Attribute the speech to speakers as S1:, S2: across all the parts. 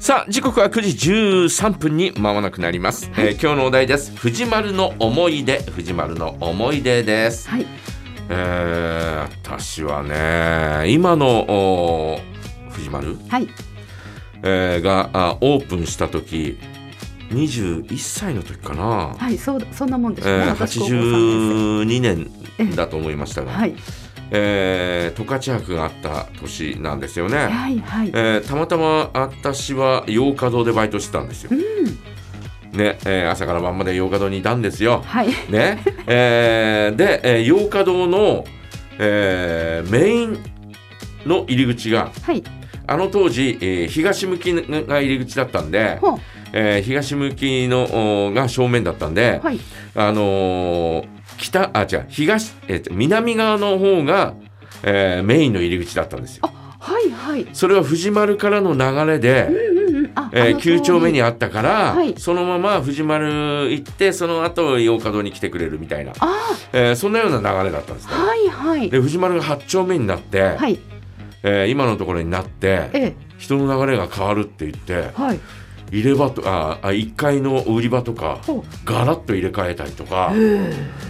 S1: さあ時刻は9時13分に間もなくなります、えー今日のお題です藤丸の思い出藤丸の思い出です、
S2: はい。
S1: えー私はね今のお藤丸、
S2: はい。
S1: えーがあオープンした時21歳の時かな、
S2: はい。そう、そんなもんですね。
S1: えー
S2: 私高校三
S1: 82年だと思いましたが、
S2: はい。
S1: えー十勝博があった年なんですよね、
S2: はい。はい。
S1: えーたまたま私は洋華堂でバイトしてたんですよ。ねえー朝から晩まで洋華堂にいたんですよ。
S2: はい。
S1: ねえーで、えー洋華堂の、えーメインの入り口が
S2: はい。
S1: あの当時、えー東向きが入り口だったんで。えー東向きのおが正面だったんで、
S2: はい。
S1: あのー北あ違う東、えーと南側の方が、えーメインの入り口だったんですよ。
S2: あ、はい。はい。
S1: それは藤丸からの流れで、
S2: うんうん
S1: えー、
S2: あの通り
S1: 9丁目にあったから、
S2: はい
S1: そのまま藤丸行ってその後洋華堂に来てくれるみたいな、
S2: あ
S1: えーそんなような流れだったんですね。
S2: ー、はい。はい。
S1: で藤丸が8丁目になって、
S2: はい。
S1: えー今のところになって
S2: ええ。
S1: 人の流れが変わるって言って
S2: はい。
S1: 入れ歯とああ1階の売り場とか。ガラッと入れ替えたりとか、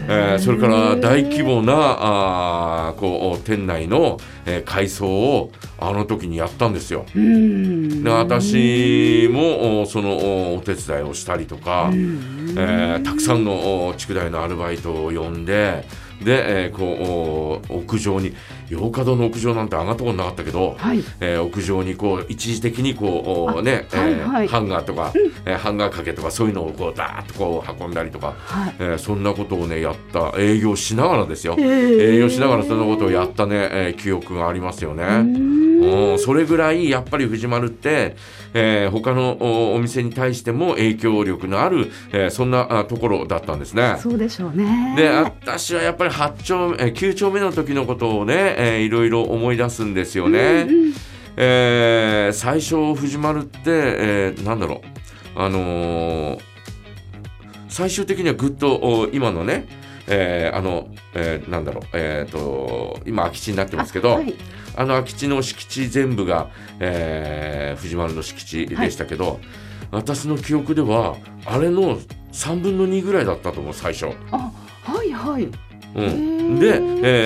S1: えーそれから大規模なあーこう店内の、えー改装をあの時にやったんですよ。で私もおそのおお手伝いをしたりとか、
S2: うん
S1: えーたくさんのお地区大のアルバイトを呼んでで、えーこうお屋上に洋華堂の屋上なんて上がったことなかったけど、
S2: はい。
S1: えー屋上にこう一時的にこうね、えー
S2: はいはい
S1: ハンガーとか、えーハンガー掛けとかそういうのをこうダーッとこう運んだりとか、
S2: はい。
S1: えーそんなことをねやった営業しながらですよ、営業しながらそんなことをやったね、えー記憶がありますよね。
S2: うーん
S1: うんそれぐらいやっぱり藤丸って、えー他のおお店に対しても影響力のある、えーそんなあところだったんですね。
S2: そうでしょうね。
S1: で私はやっぱり8丁目、えー9丁目の時のことをね、えーいろいろ思い出すんですよね。
S2: うんうん
S1: えー最初藤丸って、えーなんだろうあのー最終的にはぐっとお今のね、えーあの、えーなんだろう、えー、と今空き地になってますけど、
S2: あはい。
S1: あの空き地の敷地全部が、えー藤丸の敷地でしたけど、私の記憶ではあれの3分の2ぐらいだったと思う最初。
S2: あ、はい。はい。
S1: うん、で、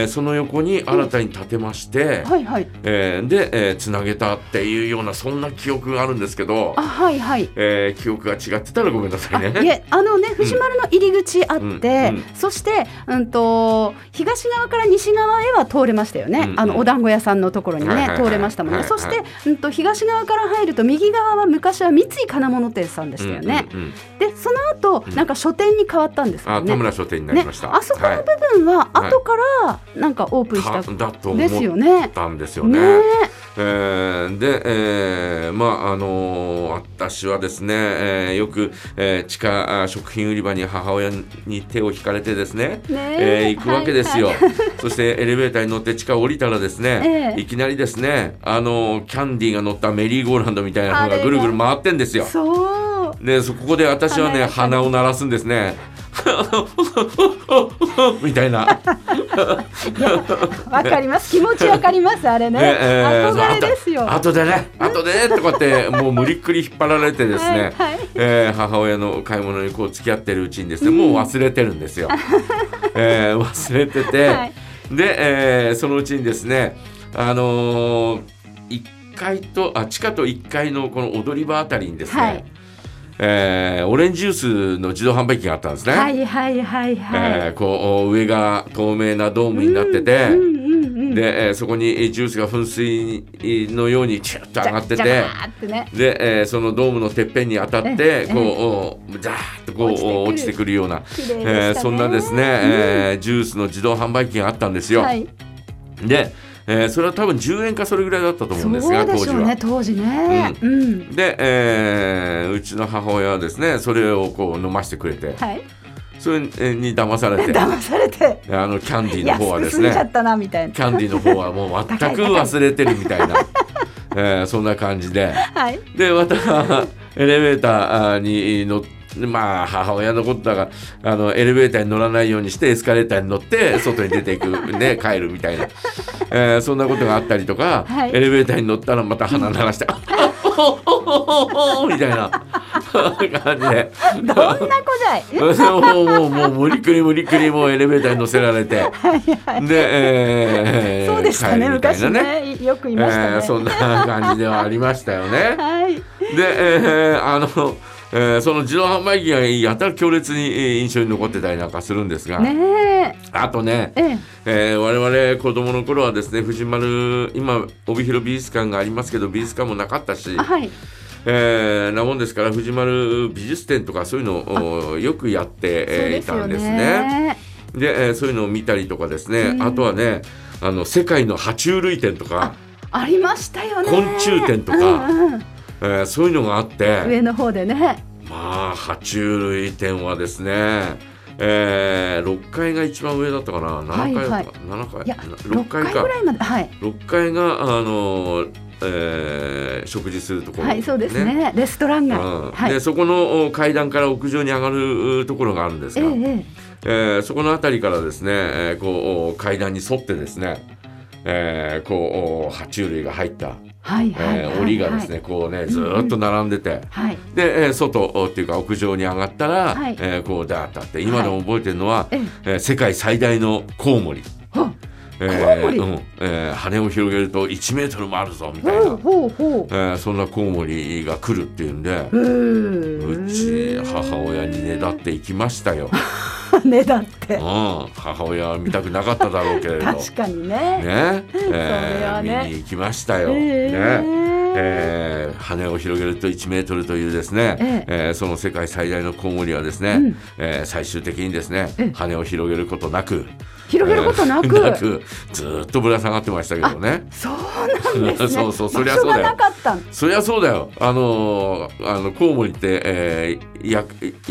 S1: えーその横に新たに建てまして、
S2: はい。はい。
S1: えーで、えーつなげたっていうようなそんな記憶があるんですけど
S2: あ、、はい。はい。
S1: えー記憶が違ってたらごめんなさいね。
S2: あいえあのね藤丸の入り口あって、
S1: うんうん
S2: そして、うん、と東側から西側へは通れましたよね、
S1: うんうん
S2: あのお団子屋さんのところにね、
S1: はいはいはい
S2: 通れましたもんね、
S1: はい
S2: そして、うん、と東側から入ると右側は昔は三井金物店さんでしたよね、
S1: うんうんうん
S2: でその後なんか書店に変わったんですよね
S1: あ田村書店になり
S2: ね
S1: ました。
S2: あそこの
S1: はい
S2: 部分は後からなんかオープンした
S1: かだと思
S2: ですよ
S1: っ
S2: ね。
S1: たんですよ
S2: ね
S1: ね。えーで、えーまああのー私はですね、えーよく、えー地下あ食品売り場に母親に手を引かれてですね、
S2: ね
S1: えー行くわけですよ、
S2: はい
S1: そしてエレベーターに乗って地下降りたらですね、
S2: ええ
S1: いきなりですねあのーキャンディーが乗ったメリーゴーランドみたいなのがぐるぐる回ってんですよ。
S2: そう
S1: でそこで私はね鼻を鳴らすんですね。みたいな。
S2: わかります気持ちわかりますあれね
S1: ねえー
S2: 憧れですよ。
S1: あとでね、あとでねとかって、もう無理っくり引っ張られてですね、
S2: はいはい
S1: えー母親の買い物にこう付き合ってるうちにですね、もう忘れてるんですよ。えー忘れてて、
S2: はい
S1: で、えーそのうちにですね、あのー、1階とあ地下と1階のこの踊り場あたりにですね、
S2: はい
S1: えーオレンジジュースの自動販売機があったんですね。
S2: はいはいはいはい。
S1: えーこう上が透明なドームになってて、
S2: うんうんうん、
S1: で、えーそこにえージュースが噴水のようにチュッと上がってて
S2: てね。
S1: で、えーそのドームのてっぺんに当たって
S2: ええ
S1: こうおザーッとこう
S2: 落ちてくる
S1: ような、
S2: ね
S1: えーそんなですね、えージュースの自動販売機があったんですよ。
S2: はい。
S1: で、えーそれは多分10円かそれぐらいだったと思うんですが当時は。
S2: 当時ね。うん。
S1: で、えーうちの母親はですねそれをこう飲ませてくれて
S2: はい。
S1: それに騙されて
S2: 騙されて
S1: あのキャンディーの方はですね
S2: 済んじゃったなみたいな。
S1: キャンディーの方はもう全く忘れてるみたいな、えーそんな感じで
S2: はい。
S1: でまた エレベーターに乗ってまあ母親のことだからあのエレベーターに乗らないようにしてエスカレーターに乗って外に出ていくね帰るみたいな、えーそんなことがあったりとか、
S2: はい。
S1: エレベーターに乗ったらまた鼻鳴らして「あっおおおみたいな。感じで
S2: どんな子じゃい？
S1: もうもうもう無理くり無理くりもうエレベーターに乗せられて。
S2: はいはい。
S1: で、えー
S2: そうでしたね
S1: 帰るみたい
S2: 昔
S1: ね。
S2: よくいましたね、
S1: えーそんな感じではありましたよね。
S2: はい。
S1: で、えーあの、えーその自動販売機がやたら強烈にえー印象に残ってたりなんかするんですが、
S2: ね
S1: あとね、
S2: ええ。え
S1: えー我々子供の頃はですね藤丸今帯広美術館がありますけど美術館もなかったし
S2: あ、はい。
S1: えーなもんですから藤丸美術展とかそういうのをおよくやって、いたんですね。
S2: ね
S1: で、えーそういうのを見たりとかですね、
S2: うん。
S1: あとはねあの世界の爬虫類展とか、
S2: ありましたよね。
S1: 昆虫展とか
S2: うんうん
S1: えーそういうのがあって。
S2: 上の方でね。
S1: まあ爬虫類展はですね、えー、6階が一番上だったかな。7階か、7階？
S2: いや
S1: 6
S2: 6
S1: 階か。
S2: 階ぐらいまではい。
S1: 6階があの、えー食事するところ、
S2: はいそうですね。レストラン街。
S1: うん。
S2: はい。
S1: でそこのお階段から屋上に上がるところがあるんですが、
S2: えええ
S1: え。ーそこの辺りからですね、えーこうお階段に沿ってですね、えーこうお爬虫類が入った、
S2: はい。はい。
S1: え檻がですね、こうねずーっと並んでて、
S2: はい。
S1: で、えー外おっていうか屋上に上がったら、
S2: はい。
S1: えーこうダーッとあって今でも覚えてるのは、
S2: ええ
S1: えー世界最大のコウモリ、
S2: ほ
S1: えうん。えー羽を広げると1メートルもあるぞみたいな、えーそんなコウモリが来るっていうんでうち母親にねだって行きましたよ、
S2: ねだって。
S1: うん、母親は見たくなかっただろうけれど。
S2: 確かにね。
S1: ね、
S2: それはね。
S1: 見に行きましたよ、
S2: ええ
S1: ねえー羽を広げると1メートルというですね、
S2: え
S1: え。ーその世界最大のコウモリはですね、
S2: うん。
S1: えー最終的にですね
S2: ええ。
S1: 羽を広げることなく
S2: 広げることなく、
S1: えーなくずーっとぶら下がってましたけどね。
S2: そうなんですね。
S1: そうそうそりゃそうだよ。そりゃそうだよ。あのーあのコウモリって、えーや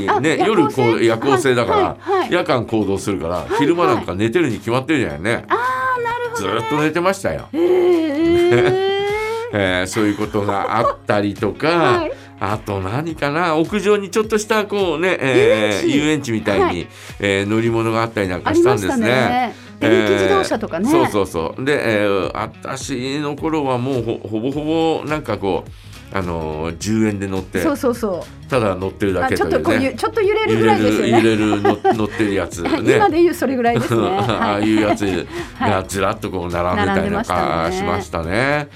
S2: あ
S1: ね、
S2: 夜
S1: こう夜行性？だから、
S2: はいはい。
S1: 夜間行動するから、
S2: い
S1: 昼間なんか寝てるに決まってるじゃないね、
S2: ああなるほど
S1: ずーっと寝てましたよ。
S2: ええ
S1: えーそういうことがあったりとか、
S2: はい。
S1: あと何かな屋上にちょっとしたこうね、えー
S2: 遊園地。
S1: みたいに、
S2: はい。
S1: えー乗り物があったりなん
S2: あ
S1: かしたんです
S2: ね。
S1: ね。
S2: 電気自動車とかね、
S1: そうそうそう。で、えー、私の頃はもうほほぼほぼなんかこうあのー10円で乗って
S2: そうそうそう。
S1: ただ乗ってるだ
S2: あちょっ
S1: けというね。
S2: とこうゆちょっと揺れるぐらいですよね。
S1: る揺れるの 乗ってるやつね。
S2: 今で言うそれぐらいですね。
S1: ああ
S2: はい。
S1: いうやつがずらっとこう並んでたりなんかしましたね。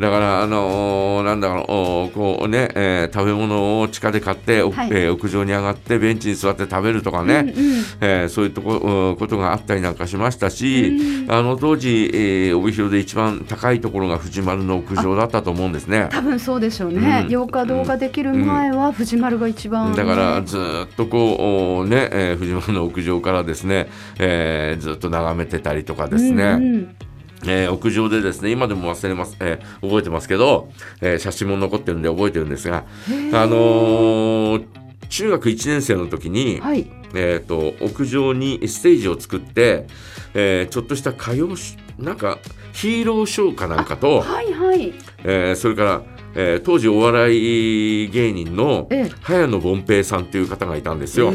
S1: だからあのーなんだろうこうね、えー食べ物を地下で買って、お
S2: はい。
S1: えー屋上に上がってベンチに座って食べるとかね、
S2: うんうん。
S1: えーそういうとこうんことがあったりなんかしましたし、あの当時、えー帯広で一番高いところが藤丸の屋上だったと思うんですね。
S2: 多分そうでしょうね、
S1: うん。
S2: 洋華堂ができる前は藤丸が一番、
S1: だからずーっとこうおね、えー藤丸の屋上からですね、えーずっと眺めてたりとかですね、
S2: うんうん
S1: えー屋上でですね今でも忘れます、えー覚えてますけど、えー写真も残ってるんで覚えてるんですがあのー中学1年生の時に、
S2: はい。
S1: えー、と屋上にステージを作って、えーちょっとした歌謡しなんかヒーローショーかなんかと、
S2: はいはい。
S1: えーそれから、えー当時お笑い芸人の
S2: ええ。
S1: 早野凡平さんという方がいたんですよ。
S2: へー。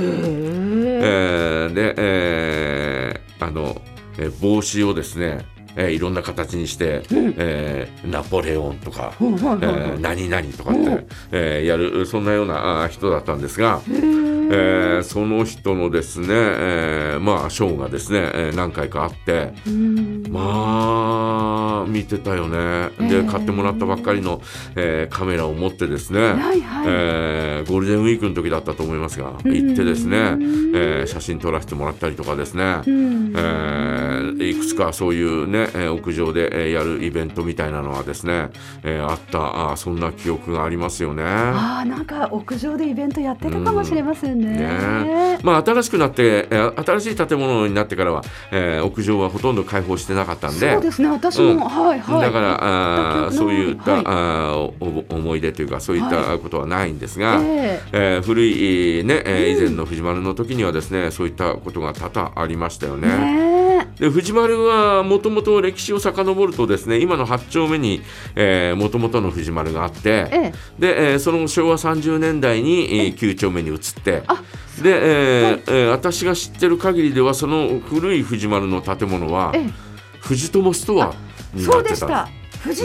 S1: えーで、えーあの、えー帽子をですね、えーいろんな形にして、えーナポレオンとか、えー何々とかって、
S2: うん。
S1: えーやるそんなような人だったんですが、えーその人のですね、えーまあショーがですね、えー何回かあって
S2: うん。
S1: まあ見てたよね。
S2: えー。
S1: で買ってもらったばっかりの、えーカメラを持ってですね、
S2: はいはい、
S1: えーゴールデンウィークの時だったと思いますが
S2: うん。
S1: 行ってですね、えー写真撮らせてもらったりとかですね、
S2: うん。
S1: えーいくつかそういうね、えー屋上で、えーやるイベントみたいなのはですね、えーあった。あーそんな記憶がありますよね。
S2: ああなんか屋上でイベントやってたかもしれませんね。
S1: ねまあ、新しくなって、えー新しい建物になってからは、えー屋上はほとんど開放してなかったんで。
S2: そうですね。私も、
S1: うん。
S2: はいはい。
S1: だからあーそういった、
S2: はい。
S1: あ思い出というかそういったことはないんですが、
S2: え
S1: え。ー古い、ねえー以前の藤丸の時にはですねそういったことが多々ありましたよ
S2: え
S1: ね。
S2: ね
S1: で藤丸はもともと歴史を遡るとですね今の8丁目にもともとの藤丸があって、
S2: ええ。
S1: で、えーその後昭和30年代に、えー9丁目に移って
S2: あ
S1: で、えーえー私が知ってる限りではその古い藤丸の建物は
S2: ええ。
S1: 藤友ストアになってた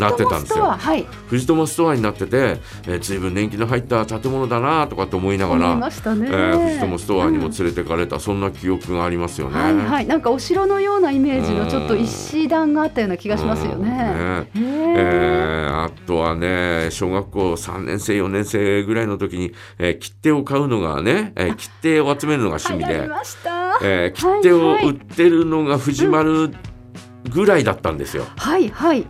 S1: なってたんですよ
S2: トアはい
S1: 藤友ストアになってて、えー、随分年季の入った建物だなとかって思いながら、
S2: ましたね、
S1: えー藤友ストアにも
S2: うん
S1: 連れてかれた、そんな記憶がありますよね。
S2: はいはいなんかお城のようなイメージのちょっと石段があったような気がしますよ
S1: うん
S2: ね。
S1: ねえーあとはね小学校3年生4年生ぐらいの時に、えー切手を買うのがね、えー切手を集めるのが趣味で。えー切手を売ってるのが藤丸ぐらいだったんですよ。
S2: はいはい。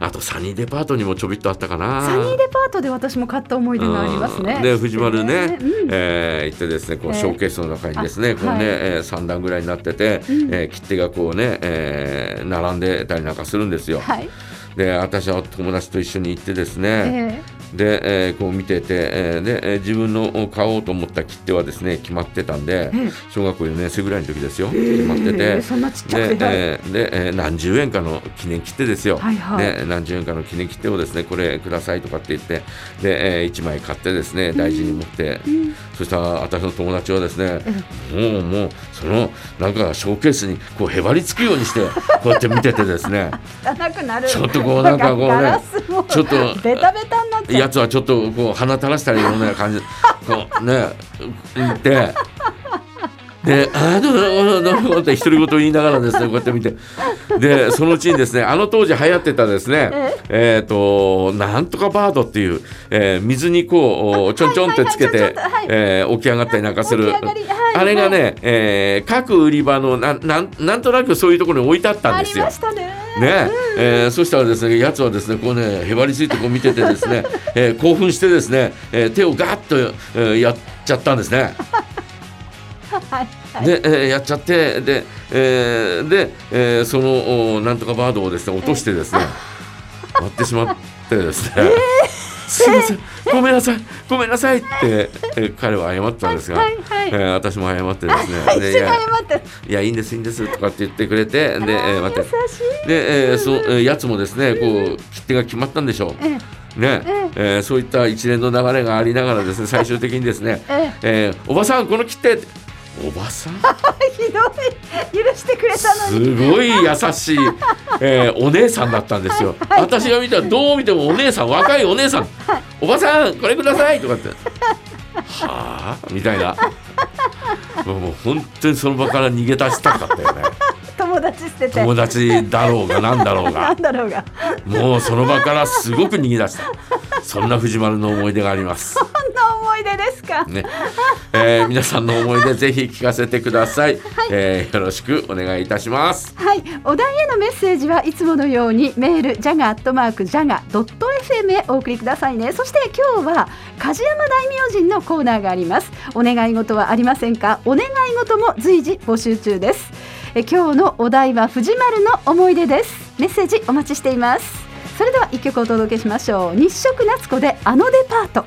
S1: あとサニーデパートにもちょびっとあったかな。
S2: サニーデパートで私も買った思い出がありますね。
S1: うんで藤丸ね、
S2: へーうん
S1: えー行ってですねこう
S2: えー
S1: ショーケースの中にですね、
S2: あ
S1: こうね、
S2: はい
S1: えー3段ぐらいになってて、
S2: うん
S1: えー切手がこうね、えー並んでたりなんかするんですよ。
S2: はい。
S1: で私は友達と一緒に行ってですね、
S2: え
S1: で、えーこう見てて、えーで、えー自分の買おうと思った切手はですね決まってたんで、
S2: ええ。
S1: 小学校4年生ぐらいの時ですよ、
S2: ー
S1: 決まってて。
S2: えーそんなちっちゃ
S1: で何十円かの記念切手ですよ、
S2: はいはい。
S1: ね、何十円かの記念切手をですねこれくださいとかって言ってで、え1枚買ってですね大事に持って、
S2: うん。
S1: そしたら私の友達はですね、もうもうそのなんかショーケースにこうへばりつくようにしてこうやって見ててですね。
S2: 汚くなる。
S1: ちょっとこうなんかこうねちょっと
S2: ベタベタになっちゃう。
S1: やつはちょっとこう鼻垂らしたりような感じこうね言って。で、あーどうどうどうどうって独り言言いながらですね、こうやって見て。で、そのうちにですね、あの当時流行ってたですね、えっ、と、なんとかバードっていう、えー水にこう、ちょんちょんってつけてえー起き上がったりなんかする。あれがね、えー各売り場のなんなんなんとなくそういうところに置いてあったんですよ
S2: ありま。したね。
S1: ねえーそしたらですねやつはですねこうねへばりついてこう見ててですね、えー興奮してですね、えー手をガッと、えーやっちゃったんですね。で、えーやっちゃってで,、えーで、えーそのおなんとかバードをですね落としてですね 割ってしまってですね。すいません、ごめんなさい、ごめんなさい。って、えー彼は謝ったんですが、
S2: はいはい
S1: えー私も謝ってですね、
S2: 一緒に謝
S1: でいや。いやいいんですいいんですとかって言ってくれて、で、えー待って。で、えー、そえーやつもですね、こう切手が決まったんでしょう。
S2: ええ。
S1: ね、えーそういった一連の流れがありながらですね、最終的にですね、
S2: え。
S1: えーおばさんこの切手、おばさん、
S2: ひどい許してくれたの
S1: す
S2: に。
S1: ごい優しい、えーお姉さんだったんですよ。私が見たらどう見てもお姉さん、若いお姉さん、おばさんこれくださいとかって、はあ？みたいな。もう本当にその場から逃げ出したかったよね。
S2: 友達捨てて。
S1: 友達だろうがなんだろうが
S2: なん。だろうが。
S1: もうその場からすごく逃げ出した。そんな藤丸の思い出があります。
S2: ですか？
S1: ね、えー皆さんの思い出ぜひ聞かせてください、えーよろしくお願いいたします。
S2: はい、お題へのメッセージはいつものようにメールジャガアットマークジャガドット FM へお送りくださいね。そして今日は梶山大名人のコーナーがあります。お願い事はありませんか？お願い事も随時募集中です。え今日のお題は藤丸の思い出です。メッセージお待ちしています。それでは一曲お届けしましょう。日食夏子であのデパート